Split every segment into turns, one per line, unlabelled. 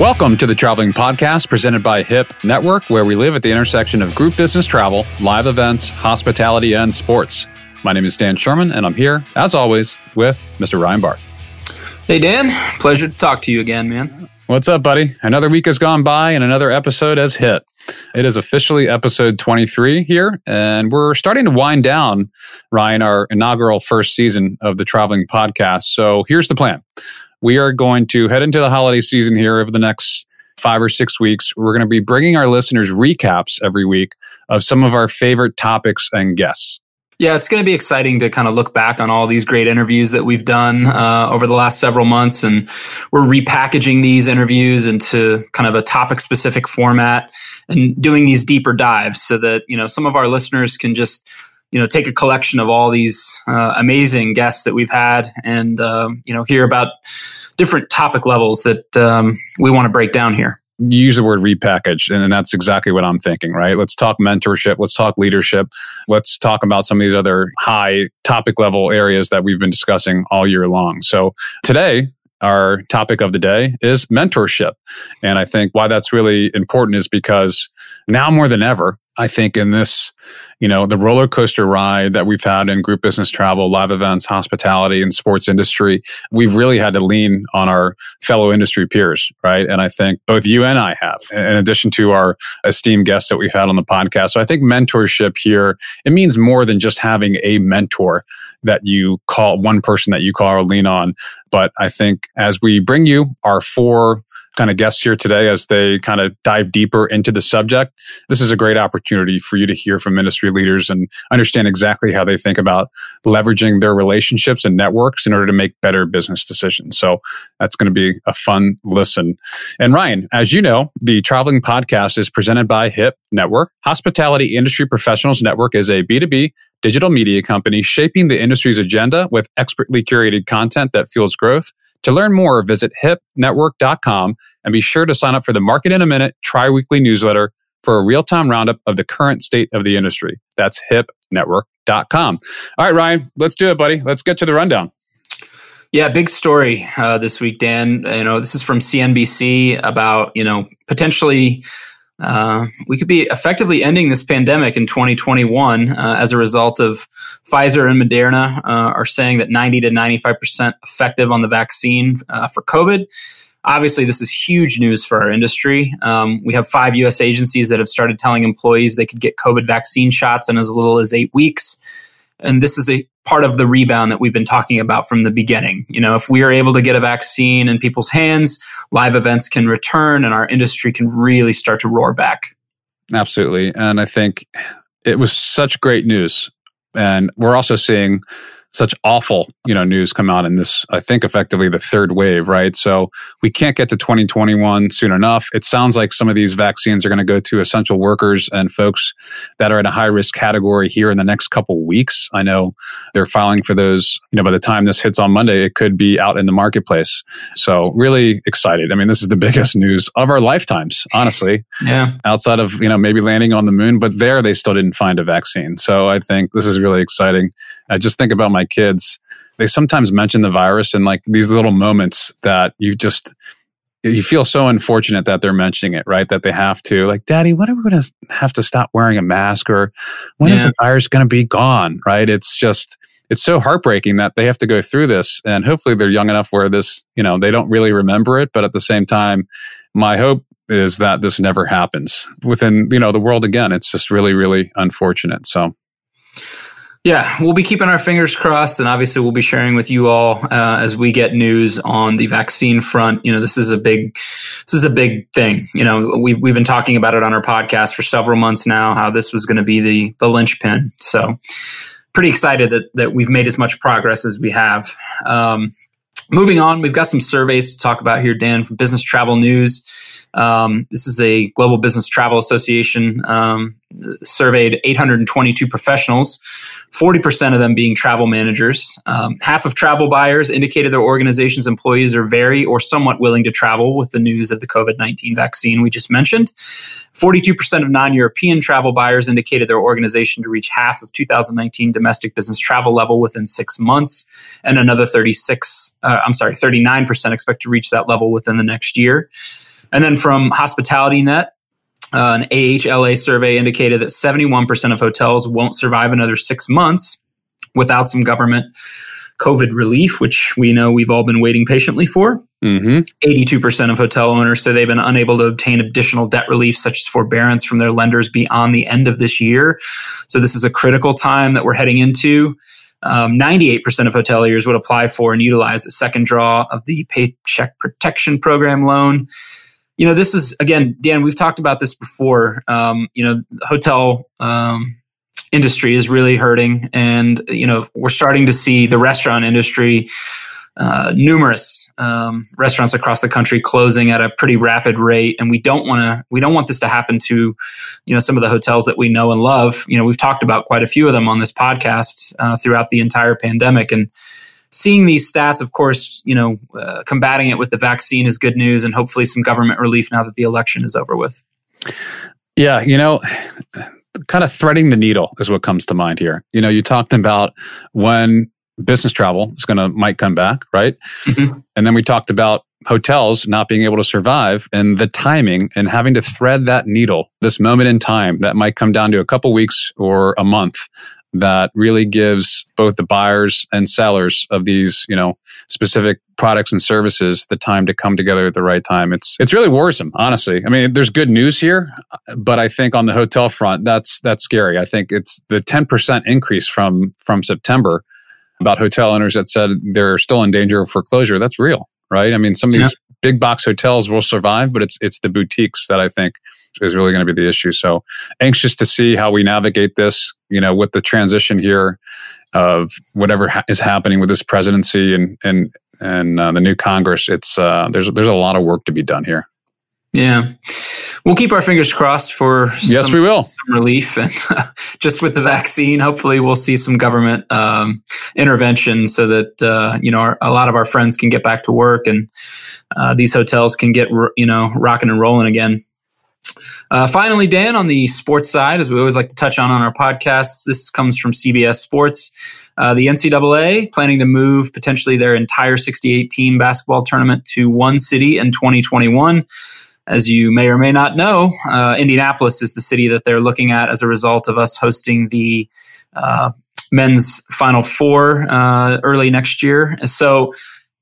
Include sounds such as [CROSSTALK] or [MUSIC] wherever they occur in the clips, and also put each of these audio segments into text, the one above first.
Welcome to the Traveling Podcast presented by HIP Network, where we live at the intersection of group business travel, live events, hospitality, and sports. My name is Dan Sherman, and I'm here, as always, with Mr. Ryan Barth.
Hey, Dan. Pleasure to talk to you again, man.
What's up, buddy? Another week has gone by, and another episode has hit. It is officially episode 23 here, and we're starting to wind down, Ryan, our inaugural first season of the Traveling Podcast. So here's the plan we are going to head into the holiday season here over the next five or six weeks. We're going to be bringing our listeners recaps every week of some of our favorite topics and guests.
Yeah, it's going to be exciting to kind of look back on all these great interviews that we've done uh, over the last several months. And we're repackaging these interviews into kind of a topic specific format and doing these deeper dives so that, you know, some of our listeners can just you know take a collection of all these uh, amazing guests that we've had and um, you know hear about different topic levels that um, we want to break down here
you use the word repackage and that's exactly what i'm thinking right let's talk mentorship let's talk leadership let's talk about some of these other high topic level areas that we've been discussing all year long so today our topic of the day is mentorship. And I think why that's really important is because now more than ever, I think in this, you know, the roller coaster ride that we've had in group business travel, live events, hospitality, and sports industry, we've really had to lean on our fellow industry peers, right? And I think both you and I have, in addition to our esteemed guests that we've had on the podcast. So I think mentorship here, it means more than just having a mentor that you call one person that you call or lean on. But I think as we bring you our four kind of guests here today as they kind of dive deeper into the subject. This is a great opportunity for you to hear from industry leaders and understand exactly how they think about leveraging their relationships and networks in order to make better business decisions. So that's going to be a fun listen. And Ryan, as you know, the Traveling Podcast is presented by HIP Network. Hospitality Industry Professionals Network is a B2B digital media company shaping the industry's agenda with expertly curated content that fuels growth to learn more, visit hipnetwork.com and be sure to sign up for the Market in a Minute tri-weekly newsletter for a real-time roundup of the current state of the industry. That's hipnetwork.com. All right, Ryan, let's do it, buddy. Let's get to the rundown.
Yeah, big story uh, this week, Dan. You know, this is from CNBC about you know potentially uh, we could be effectively ending this pandemic in 2021 uh, as a result of Pfizer and Moderna uh, are saying that 90 to 95% effective on the vaccine uh, for COVID. Obviously, this is huge news for our industry. Um, we have five U.S. agencies that have started telling employees they could get COVID vaccine shots in as little as eight weeks. And this is a part of the rebound that we've been talking about from the beginning. You know, if we are able to get a vaccine in people's hands, live events can return and our industry can really start to roar back.
Absolutely. And I think it was such great news. And we're also seeing such awful, you know, news come out in this, I think effectively the third wave, right? So we can't get to 2021 soon enough. It sounds like some of these vaccines are going to go to essential workers and folks that are in a high risk category here in the next couple weeks. I know they're filing for those, you know, by the time this hits on Monday, it could be out in the marketplace. So really excited. I mean, this is the [LAUGHS] biggest news of our lifetimes, honestly.
yeah.
Outside of, you know, maybe landing on the moon, but there they still didn't find a vaccine. So I think this is really exciting. I just think about my kids. They sometimes mention the virus and like these little moments that you just you feel so unfortunate that they're mentioning it, right? That they have to, like, Daddy, when are we going to have to stop wearing a mask, or when yeah. is the virus going to be gone? Right? It's just it's so heartbreaking that they have to go through this, and hopefully they're young enough where this, you know, they don't really remember it, but at the same time, my hope is that this never happens within you know the world again. It's just really really unfortunate. So
yeah, we'll be keeping our fingers crossed, and obviously we'll be sharing with you all uh, as we get news on the vaccine front. You know, this is a big, this is a big thing. You know, we've we've been talking about it on our podcast for several months now. How this was going to be the the linchpin. So, pretty excited that that we've made as much progress as we have. Um, moving on, we've got some surveys to talk about here, Dan, from Business Travel News. Um, this is a Global Business Travel Association um, surveyed 822 professionals, 40% of them being travel managers. Um, half of travel buyers indicated their organization's employees are very or somewhat willing to travel with the news of the COVID 19 vaccine we just mentioned. 42% of non European travel buyers indicated their organization to reach half of 2019 domestic business travel level within six months, and another 36, uh, I'm sorry, 39% expect to reach that level within the next year. And then from Hospitality Net, uh, an AHLA survey indicated that 71% of hotels won't survive another six months without some government COVID relief, which we know we've all been waiting patiently for. Mm-hmm. 82% of hotel owners say they've been unable to obtain additional debt relief, such as forbearance from their lenders beyond the end of this year. So, this is a critical time that we're heading into. Um, 98% of hoteliers would apply for and utilize a second draw of the Paycheck Protection Program loan you know, this is again, Dan. We've talked about this before. Um, you know, hotel um, industry is really hurting, and you know, we're starting to see the restaurant industry. Uh, numerous um, restaurants across the country closing at a pretty rapid rate, and we don't want to. We don't want this to happen to, you know, some of the hotels that we know and love. You know, we've talked about quite a few of them on this podcast uh, throughout the entire pandemic, and seeing these stats, of course, you know, uh, combating it with the vaccine is good news, and hopefully some government relief now that the election is over with.
Yeah, you know, kind of threading the needle is what comes to mind here. You know, you talked about when business travel is going to might come back, right? Mm-hmm. And then we talked about hotels not being able to survive and the timing and having to thread that needle, this moment in time that might come down to a couple weeks or a month that really gives both the buyers and sellers of these, you know, specific products and services the time to come together at the right time. It's it's really worrisome, honestly. I mean, there's good news here, but I think on the hotel front, that's that's scary. I think it's the 10% increase from from September about hotel owners that said they're still in danger of foreclosure. That's real, right? I mean, some of these yeah. big box hotels will survive, but it's it's the boutiques that I think is really going to be the issue. So anxious to see how we navigate this, you know, with the transition here of whatever ha- is happening with this presidency and and and uh, the new Congress. It's uh, there's there's a lot of work to be done here.
Yeah, we'll keep our fingers crossed for
yes, some, we will
relief, and [LAUGHS] just with the vaccine, hopefully we'll see some government um, intervention so that uh, you know our, a lot of our friends can get back to work and uh, these hotels can get you know rocking and rolling again. Uh, finally, Dan, on the sports side, as we always like to touch on on our podcasts, this comes from CBS Sports. Uh, the NCAA planning to move potentially their entire 68 team basketball tournament to one city in 2021. As you may or may not know, uh, Indianapolis is the city that they're looking at as a result of us hosting the uh, men's Final Four uh, early next year. So,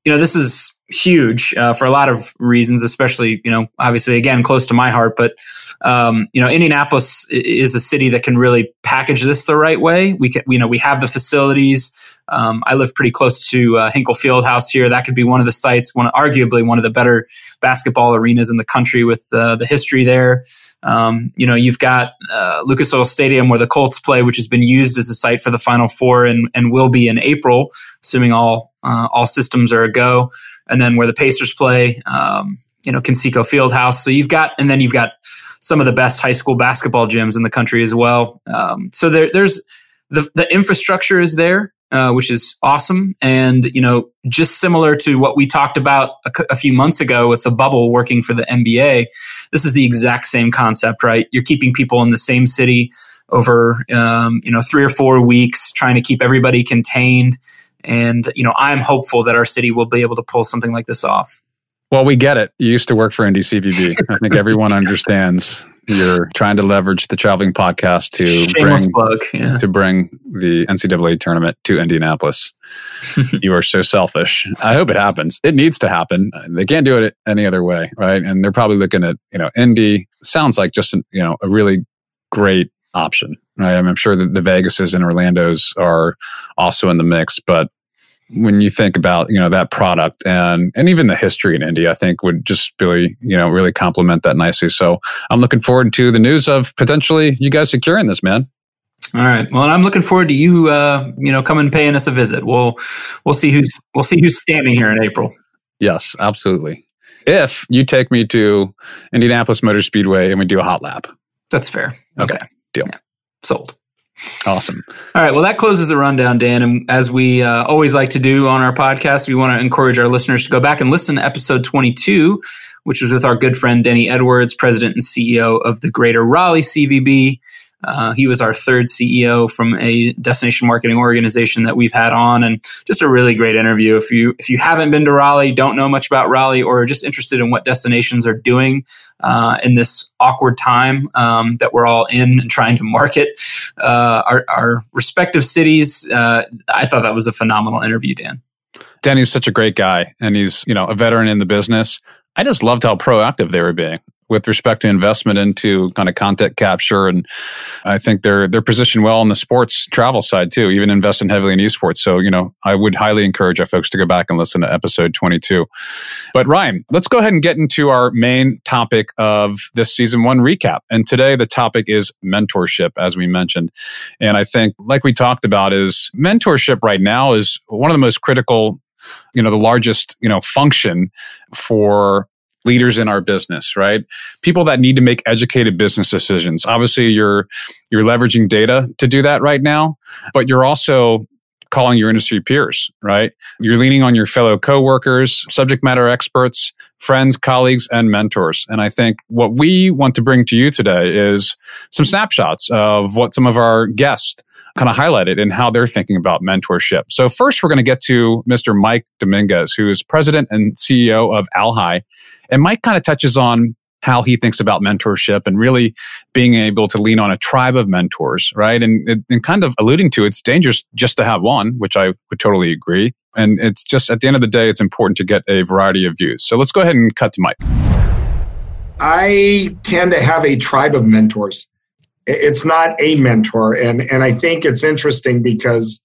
you know, this is huge uh, for a lot of reasons, especially, you know, obviously, again, close to my heart. But, um, you know, Indianapolis is a city that can really package this the right way. We can, you know, we have the facilities. Um, I live pretty close to uh, Hinkle Fieldhouse here. That could be one of the sites, one arguably one of the better basketball arenas in the country with uh, the history there. Um, you know, you've got uh, Lucas Oil Stadium where the Colts play, which has been used as a site for the Final Four and, and will be in April, assuming all uh, all systems are a go and then where the Pacers play, um, you know, Conseco Fieldhouse. So you've got, and then you've got some of the best high school basketball gyms in the country as well. Um, so there, there's the the infrastructure is there, uh, which is awesome, and you know, just similar to what we talked about a, a few months ago with the bubble working for the NBA. This is the exact same concept, right? You're keeping people in the same city over um, you know three or four weeks, trying to keep everybody contained and, you know, I'm hopeful that our city will be able to pull something like this off.
Well, we get it. You used to work for Indy CVB. I think everyone [LAUGHS] understands you're trying to leverage the traveling podcast to
Shameless
bring,
plug, yeah.
to bring the NCAA tournament to Indianapolis. [LAUGHS] you are so selfish. I hope it happens. It needs to happen. They can't do it any other way, right? And they're probably looking at you know Indy. Sounds like just you know a really great option, right? I mean, I'm sure that the Vegases and Orlando's are also in the mix, but when you think about you know that product and and even the history in India, I think would just really you know really complement that nicely. So I'm looking forward to the news of potentially you guys securing this, man.
All right. Well, I'm looking forward to you, uh, you know, coming paying us a visit. We'll we'll see who's we'll see who's standing here in April.
Yes, absolutely. If you take me to Indianapolis Motor Speedway and we do a hot lap,
that's fair. Okay. okay.
Yeah.
Sold.
Awesome.
All right. Well, that closes the rundown, Dan. And as we uh, always like to do on our podcast, we want to encourage our listeners to go back and listen to episode 22, which was with our good friend Denny Edwards, president and CEO of the Greater Raleigh CVB. Uh, he was our third CEO from a destination marketing organization that we've had on, and just a really great interview. If you if you haven't been to Raleigh, don't know much about Raleigh, or are just interested in what destinations are doing uh, in this awkward time um, that we're all in and trying to market uh, our, our, respective cities, uh, I thought that was a phenomenal interview, Dan.
Danny's such a great guy, and he's you know a veteran in the business. I just loved how proactive they were being with respect to investment into kind of content capture. And I think they're they're positioned well on the sports travel side too, even investing heavily in esports. So, you know, I would highly encourage our folks to go back and listen to episode 22. But Ryan, let's go ahead and get into our main topic of this season one recap. And today the topic is mentorship, as we mentioned. And I think, like we talked about, is mentorship right now is one of the most critical you know the largest you know function for leaders in our business, right? People that need to make educated business decisions. Obviously, you're you're leveraging data to do that right now, but you're also calling your industry peers, right? You're leaning on your fellow coworkers, subject matter experts, friends, colleagues, and mentors. And I think what we want to bring to you today is some snapshots of what some of our guests kind of highlighted in how they're thinking about mentorship. So first, we're going to get to Mr. Mike Dominguez, who is president and CEO of Alhi. And Mike kind of touches on how he thinks about mentorship and really being able to lean on a tribe of mentors, right? And, and kind of alluding to it's dangerous just to have one, which I would totally agree. And it's just at the end of the day, it's important to get a variety of views. So let's go ahead and cut to Mike.
I tend to have a tribe of mentors. It's not a mentor. And, and I think it's interesting because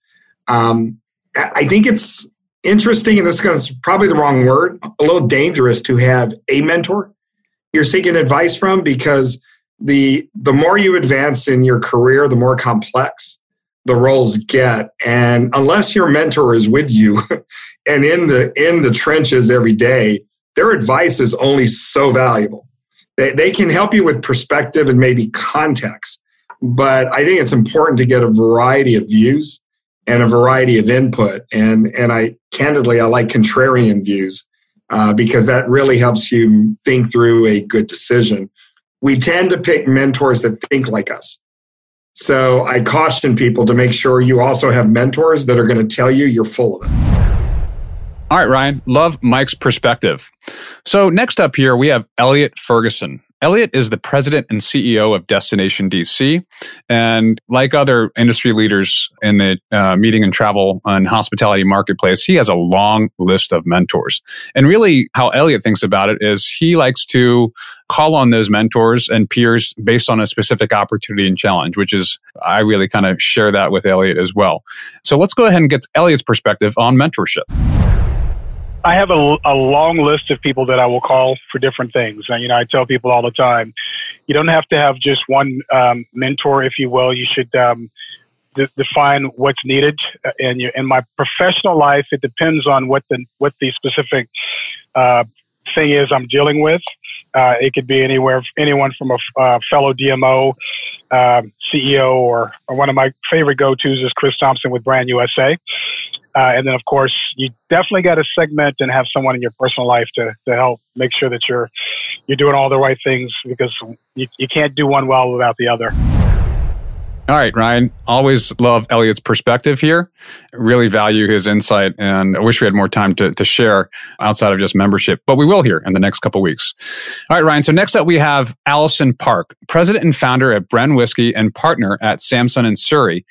um, I think it's interesting, and this is probably the wrong word, a little dangerous to have a mentor you're seeking advice from because the the more you advance in your career, the more complex the roles get. And unless your mentor is with you [LAUGHS] and in the in the trenches every day, their advice is only so valuable. They, they can help you with perspective and maybe context, but I think it's important to get a variety of views and a variety of input. And and I candidly I like contrarian views uh, because that really helps you think through a good decision. We tend to pick mentors that think like us. So I caution people to make sure you also have mentors that are going to tell you you're full of it.
All right, Ryan, love Mike's perspective. So, next up here, we have Elliot Ferguson. Elliot is the president and CEO of Destination DC. And like other industry leaders in the uh, meeting and travel and hospitality marketplace, he has a long list of mentors. And really, how Elliot thinks about it is he likes to call on those mentors and peers based on a specific opportunity and challenge, which is, I really kind of share that with Elliot as well. So let's go ahead and get Elliot's perspective on mentorship.
I have a, a long list of people that I will call for different things. And, you know, I tell people all the time, you don't have to have just one um, mentor, if you will. You should um, de- define what's needed. And you, in my professional life, it depends on what the what the specific uh, thing is I'm dealing with. Uh, it could be anywhere, anyone from a uh, fellow DMO, uh, CEO, or, or, one of my favorite go-tos is Chris Thompson with Brand USA. Uh, and then, of course, you definitely got to segment and have someone in your personal life to, to help make sure that you're you're doing all the right things because you, you can't do one well without the other.
All right, Ryan. Always love Elliot's perspective here. Really value his insight, and I wish we had more time to, to share outside of just membership, but we will here in the next couple weeks. All right, Ryan. So next up, we have Allison Park, president and founder at Brenne Whiskey and partner at Samson and Surrey.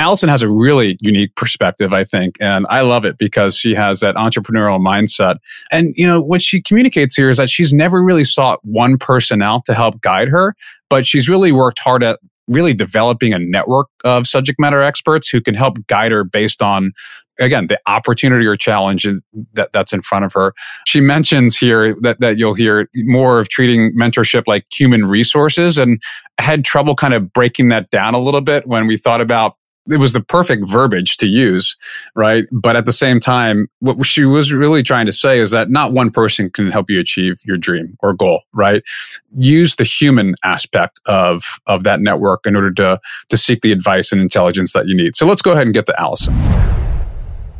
Allison has a really unique perspective, I think, and I love it because she has that entrepreneurial mindset. And, you know, what she communicates here is that she's never really sought one person out to help guide her, but she's really worked hard at really developing a network of subject matter experts who can help guide her based on again the opportunity or challenge that, that's in front of her she mentions here that, that you'll hear more of treating mentorship like human resources and had trouble kind of breaking that down a little bit when we thought about it was the perfect verbiage to use, right? But at the same time, what she was really trying to say is that not one person can help you achieve your dream or goal, right? Use the human aspect of of that network in order to to seek the advice and intelligence that you need. So let's go ahead and get to Allison.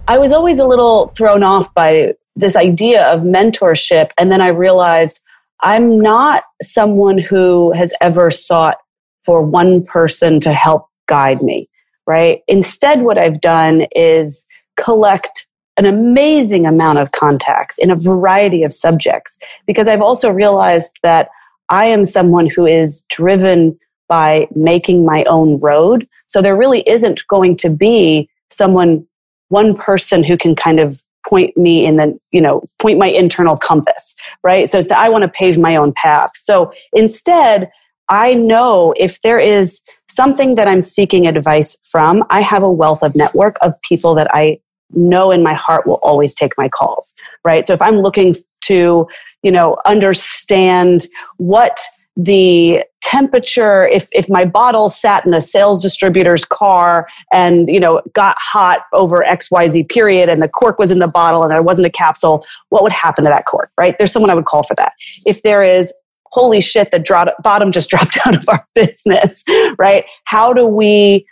I was always a little thrown off by this idea of mentorship, and then I realized I'm not someone who has ever sought for one person to help guide me, right? Instead, what I've done is collect an amazing amount of contacts in a variety of subjects because I've also realized that I am someone who is driven by making my own road. So there really isn't going to be someone, one person who can kind of point me in the, you know, point my internal compass, right? So I want to pave my own path. So instead, I know if there is something that I'm seeking advice from, I have a wealth of network of people that I know in my heart will always take my calls, right? So if I'm looking to, you know, understand what the temperature if if my bottle sat in a sales distributor's car and you know got hot over xyz period and the cork was in the bottle and there wasn't a capsule what would happen to that cork right there's someone i would call for that if there is holy shit the bottom just [LAUGHS] dropped out of our business right? How do we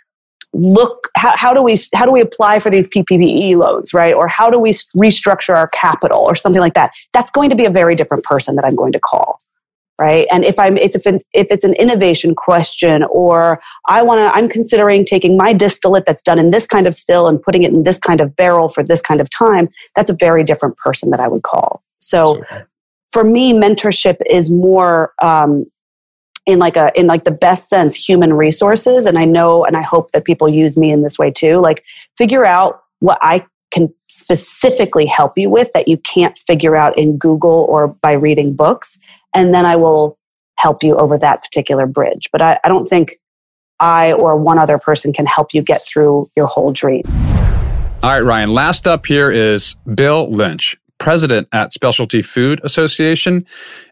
look how, how do we how do we apply for these ppe loans right? Or how do we restructure our capital or something like that? That's going to be a very different person that i'm going to call right? And if i'm it's if, an, if it's an innovation question or i want to i'm considering taking my distillate that's done in this kind of still and putting it in this kind of barrel for this kind of time that's a very different person that i would call. So for me mentorship is more um, in like a in like the best sense human resources. And i know and i hope that people use me in this way too. Like figure out what i can specifically help you with that you can't figure out in google or by reading books. And then i will help you over that particular bridge. But i, I don't think i or one other person can help you get through your whole dream.
All right ryan last up here is bill lynch president at Specialty Food Association.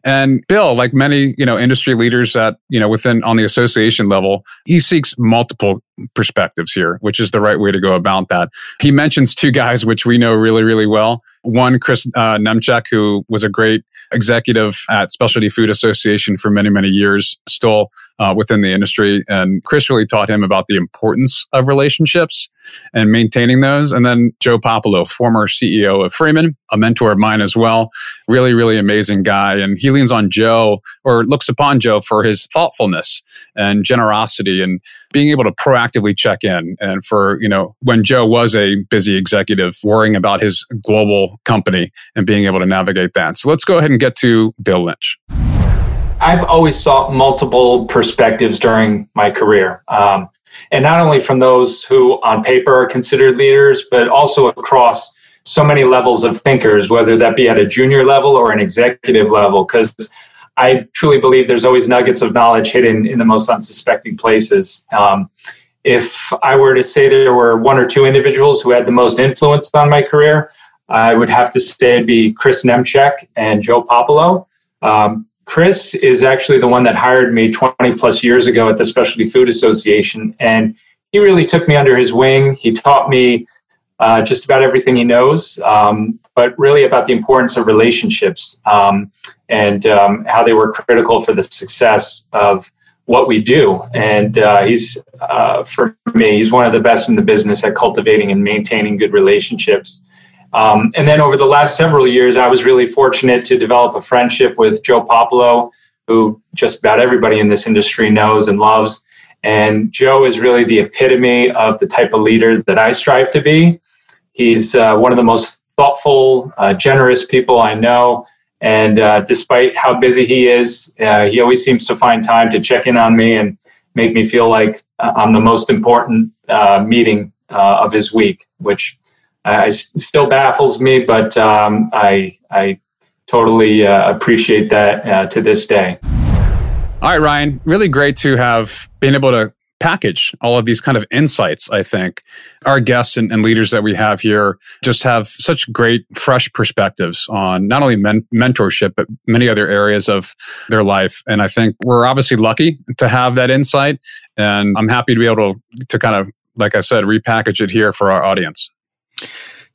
And Bill, like many, you know, industry leaders at, you know, within on the association level, he seeks multiple perspectives here, which is the right way to go about that. He mentions two guys which we know really, really well. One, Chris uh, Nemchek, who was a great executive at Specialty Food Association for many, many years, still uh, within the industry. And Chris really taught him about the importance of relationships and maintaining those. And then Joe Popolo, former CEO of Freeman, a mentor of mine as well. Really, really amazing guy. And he leans on Joe or looks upon Joe for his thoughtfulness and generosity and being able to proactively check in. And for, you know, when Joe was a busy executive worrying about his global company and being able to navigate that. So let's go ahead and get to Bill Lynch.
I've always sought multiple perspectives during my career. Um, and not only from those who on paper are considered leaders, but also across so many levels of thinkers, whether that be at a junior level or an executive level, because I truly believe there's always nuggets of knowledge hidden in the most unsuspecting places. Um, if I were to say there were one or two individuals who had the most influence on my career, I would have to say it'd be Chris Nemchek and Joe Popolo. Um, Chris is actually the one that hired me 20 plus years ago at the Specialty Food Association, and he really took me under his wing. He taught me uh, just about everything he knows, um, but really about the importance of relationships um, and um, how they were critical for the success of what we do. And uh, he's, uh, for me, he's one of the best in the business at cultivating and maintaining good relationships. Um, and then over the last several years, I was really fortunate to develop a friendship with Joe Popolo, who just about everybody in this industry knows and loves. And Joe is really the epitome of the type of leader that I strive to be. He's uh, one of the most thoughtful, uh, generous people I know. And uh, despite how busy he is, uh, he always seems to find time to check in on me and make me feel like uh, I'm the most important uh, meeting of his week, which I, still baffles me, but um, I, I totally appreciate that to this day.
All right, Ryan, really great to have been able to package all of these kind of insights i think. Our guests and, and, leaders that we have here just have such great fresh perspectives on not only men- mentorship but many other areas of their life. And i think we're obviously lucky to have that insight and i'm happy to be able to, to kind of like i said repackage it here for our audience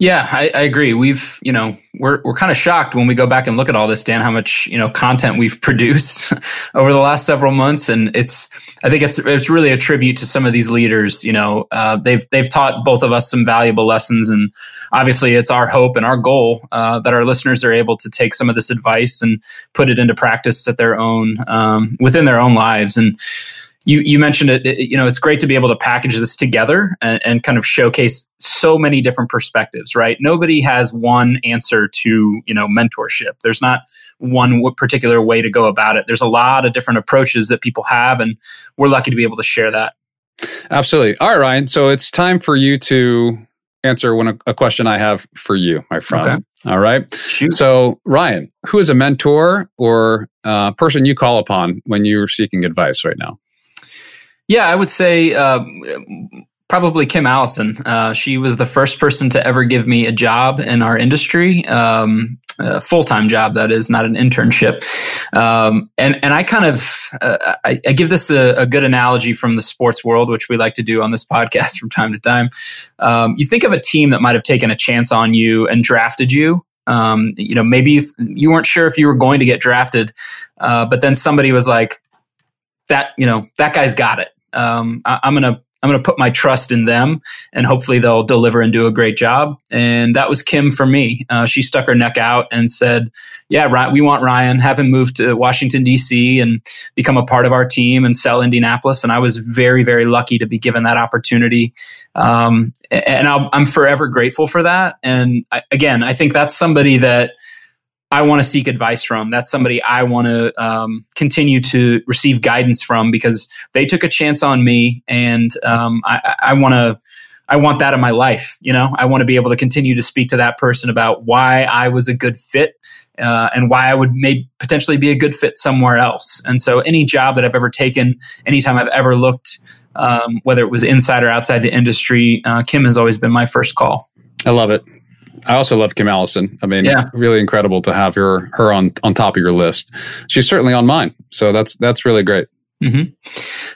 yeah, I, I, agree. We've, you know, we're we're kind of shocked when we go back and look at all this, Dan, how much you know content we've [LAUGHS] produced [LAUGHS] over the last several months, and it's, I think it's it's really a tribute to some of these leaders. You know, uh, they've they've taught both of us some valuable lessons, and obviously, it's our hope and our goal uh, that our listeners are able to take some of this advice and put it into practice at their own um, within their own lives, and you you mentioned it, it, You know, it's great to be able to package this together and, and kind of showcase so many different perspectives. Right? Nobody has one answer to you know mentorship. There's not one particular way to go about it. There's a lot of different approaches that people have, and we're lucky to be able to share that.
Absolutely. All right, Ryan. So it's time for you to answer one a question I have for you, my friend. Okay. All right. Shoot. So, Ryan, who is a mentor or uh, person you call upon when you're seeking advice right now?
Yeah, I would say uh, probably Kim Allison. Uh, she was the first person to ever give me a job in our industry. Um, a full-time job that is not an internship um, and and i kind of uh, I, I, give this a, a, good analogy from the sports world which we like to do on this [LAUGHS] podcast from time to time um, you think of a team that might have taken a chance on you and drafted you um, you know maybe you, weren't sure if you were going to get drafted uh, but then somebody was like that you know that guy's got it um, I, i'm gonna I'm going to put my trust in them and hopefully they'll deliver and do a great job. And that was Kim for me. Uh, she stuck her neck out and said, Yeah, we want Ryan, have him move to Washington, D.C. and become a part of our team and sell Indianapolis. And I was very, very lucky to be given that opportunity. Um, and i am forever grateful for that. And I, again, I think that's somebody that I want to seek advice from. That's somebody I want to um, continue to receive guidance from because they took a chance on me, and um, I, I want to. I want that in my life. You know, I want to be able to continue to speak to that person about why I was a good fit uh, and why I would may potentially be a good fit somewhere else. And so, any job that I've ever taken, anytime I've ever looked, um, whether it was inside or outside the industry, uh, Kim has always been my first call.
I love it. I also love Kim Allison. I mean, yeah. really incredible to have her her on on top of your list. She's certainly on mine, so that's that's really great.
Mm-hmm.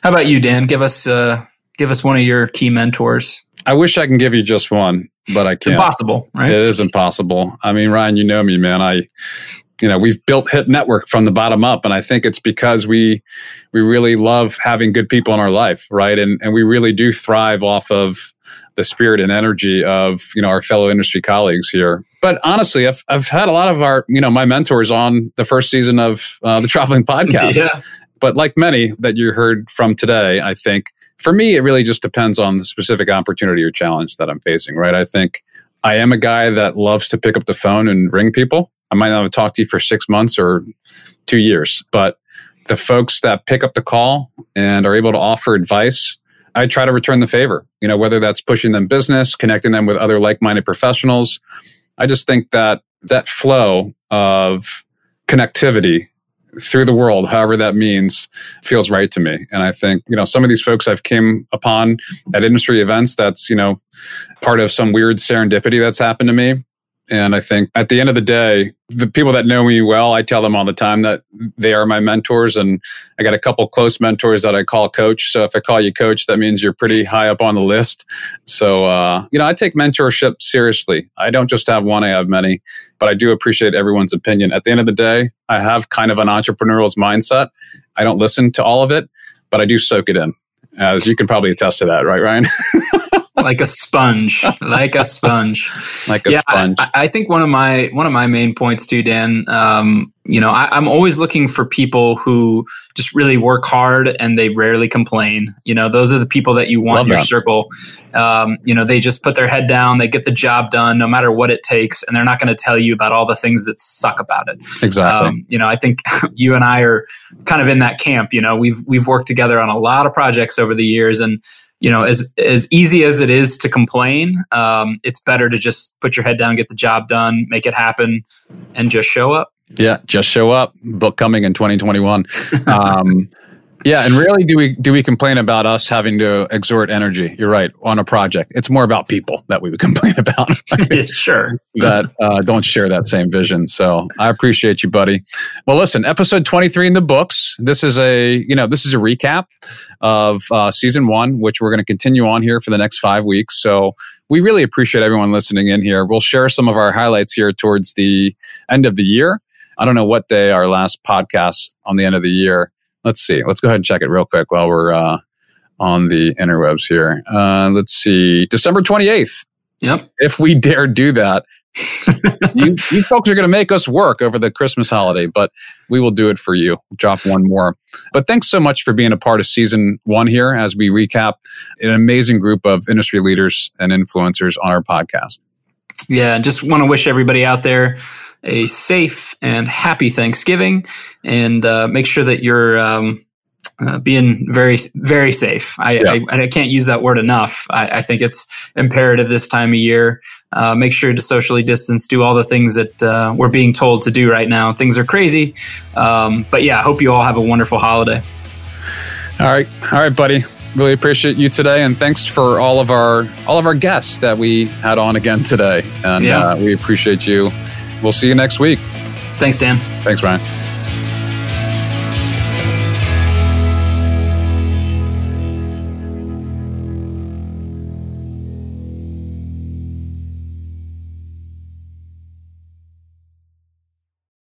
How about you, Dan? Give us uh, give us one of your key mentors.
I wish I can give you just one, but I can't. It's
impossible, right?
It is impossible. I mean, Ryan, you know me, man. I, you know, we've built Hip Network from the bottom up, and I think it's because we we really love having good people in our life, right? And and we really do thrive off of the spirit and energy of you know our fellow industry colleagues here. But honestly, I've I've had a lot of our you know my mentors on the first season of uh, the Traveling [LAUGHS] Podcast. yeah. But like many that you heard from today, I think for me it really just depends on the specific opportunity or challenge that I'm facing. Right? I think I am a guy that loves to pick up the phone and ring people. I might not have talked to you for six months or two years, but the folks that pick up the call and are able to offer advice I try to return the favor, you know, whether that's pushing them business, connecting them with other like-minded professionals. I just think that that flow of connectivity through the world, however that means, feels right to me. And I think, you know, some of these folks I've came upon at industry events, that's, you know, part of some weird serendipity that's happened to me. And I think at the end of the day, the people that know me well, I tell them all the time that they are my mentors. And I got a couple close mentors that I call coach. So if I call you coach, that means you're pretty high up on the list. So, uh, you know, I take mentorship seriously. I don't just have one, I have many, but I do appreciate everyone's opinion. At the end of the day, I have kind of an entrepreneurial mindset. I don't listen to all of it, but I do soak it in, as you can probably attest to that, right, Ryan? [LAUGHS]
like a sponge, [LAUGHS] like a sponge,
like a yeah, sponge.
I, I, think one of my one of my main points too, Dan. Um, you know, I, am always looking for people who just really work hard and they rarely complain. You know, those are the people that you want Love in your that. circle. Um, you know, they just put their head down, they get the job done, no matter what it takes, and they're not going to tell you about all the things that suck about it.
Exactly. Um,
you know, I think [LAUGHS] you and I are kind of in that camp. You know, we've we've worked together on a lot of projects over the years, and you know, as as easy as it is to complain, um, it's better to just put your head down, get the job done, make it happen, and just show up.
Yeah, just show up. Book coming in 2021. [LAUGHS] Um, yeah, and rarely do we do we complain about us having to exert energy. You're right on a project. It's more about people that we would [LAUGHS] complain about. [LAUGHS]
sure,
that uh, don't share that same vision. So I appreciate you, buddy. Well, listen, episode 23 in the books. This is a you know this is a recap of uh, season one, which we're going to continue on here for the next five weeks. So we really appreciate everyone listening in here. We'll share some of our highlights here towards the end of the year. I don't know what day our last podcast on the end of the year let's see. Let's go ahead and check it real quick while we're uh, on the interwebs here. Uh, let's see. December 28th.
Yep.
If we dare do that, [LAUGHS] you, you folks are going to make us work over the Christmas holiday, but we will do it for you. Drop one more. But thanks so much for being a part of season one here as we recap an amazing group of industry leaders and influencers on our podcast.
Yeah, just want to wish everybody out there a safe and happy Thanksgiving, and uh, make sure that you're um, uh, being very, very safe. I, yeah. I, I, can't use that word enough. I, I think it's imperative this time of year. Uh, make sure to socially distance, do all the things that uh, we're being told to do right now. Things are crazy, um, but yeah, I hope you all have a wonderful holiday.
All right, all right, buddy. Really appreciate you today, and thanks for all of our all of our guests that we had on again today. And yeah. Uh, we appreciate you. We'll see you next week.
Thanks, Dan.
Thanks, Ryan.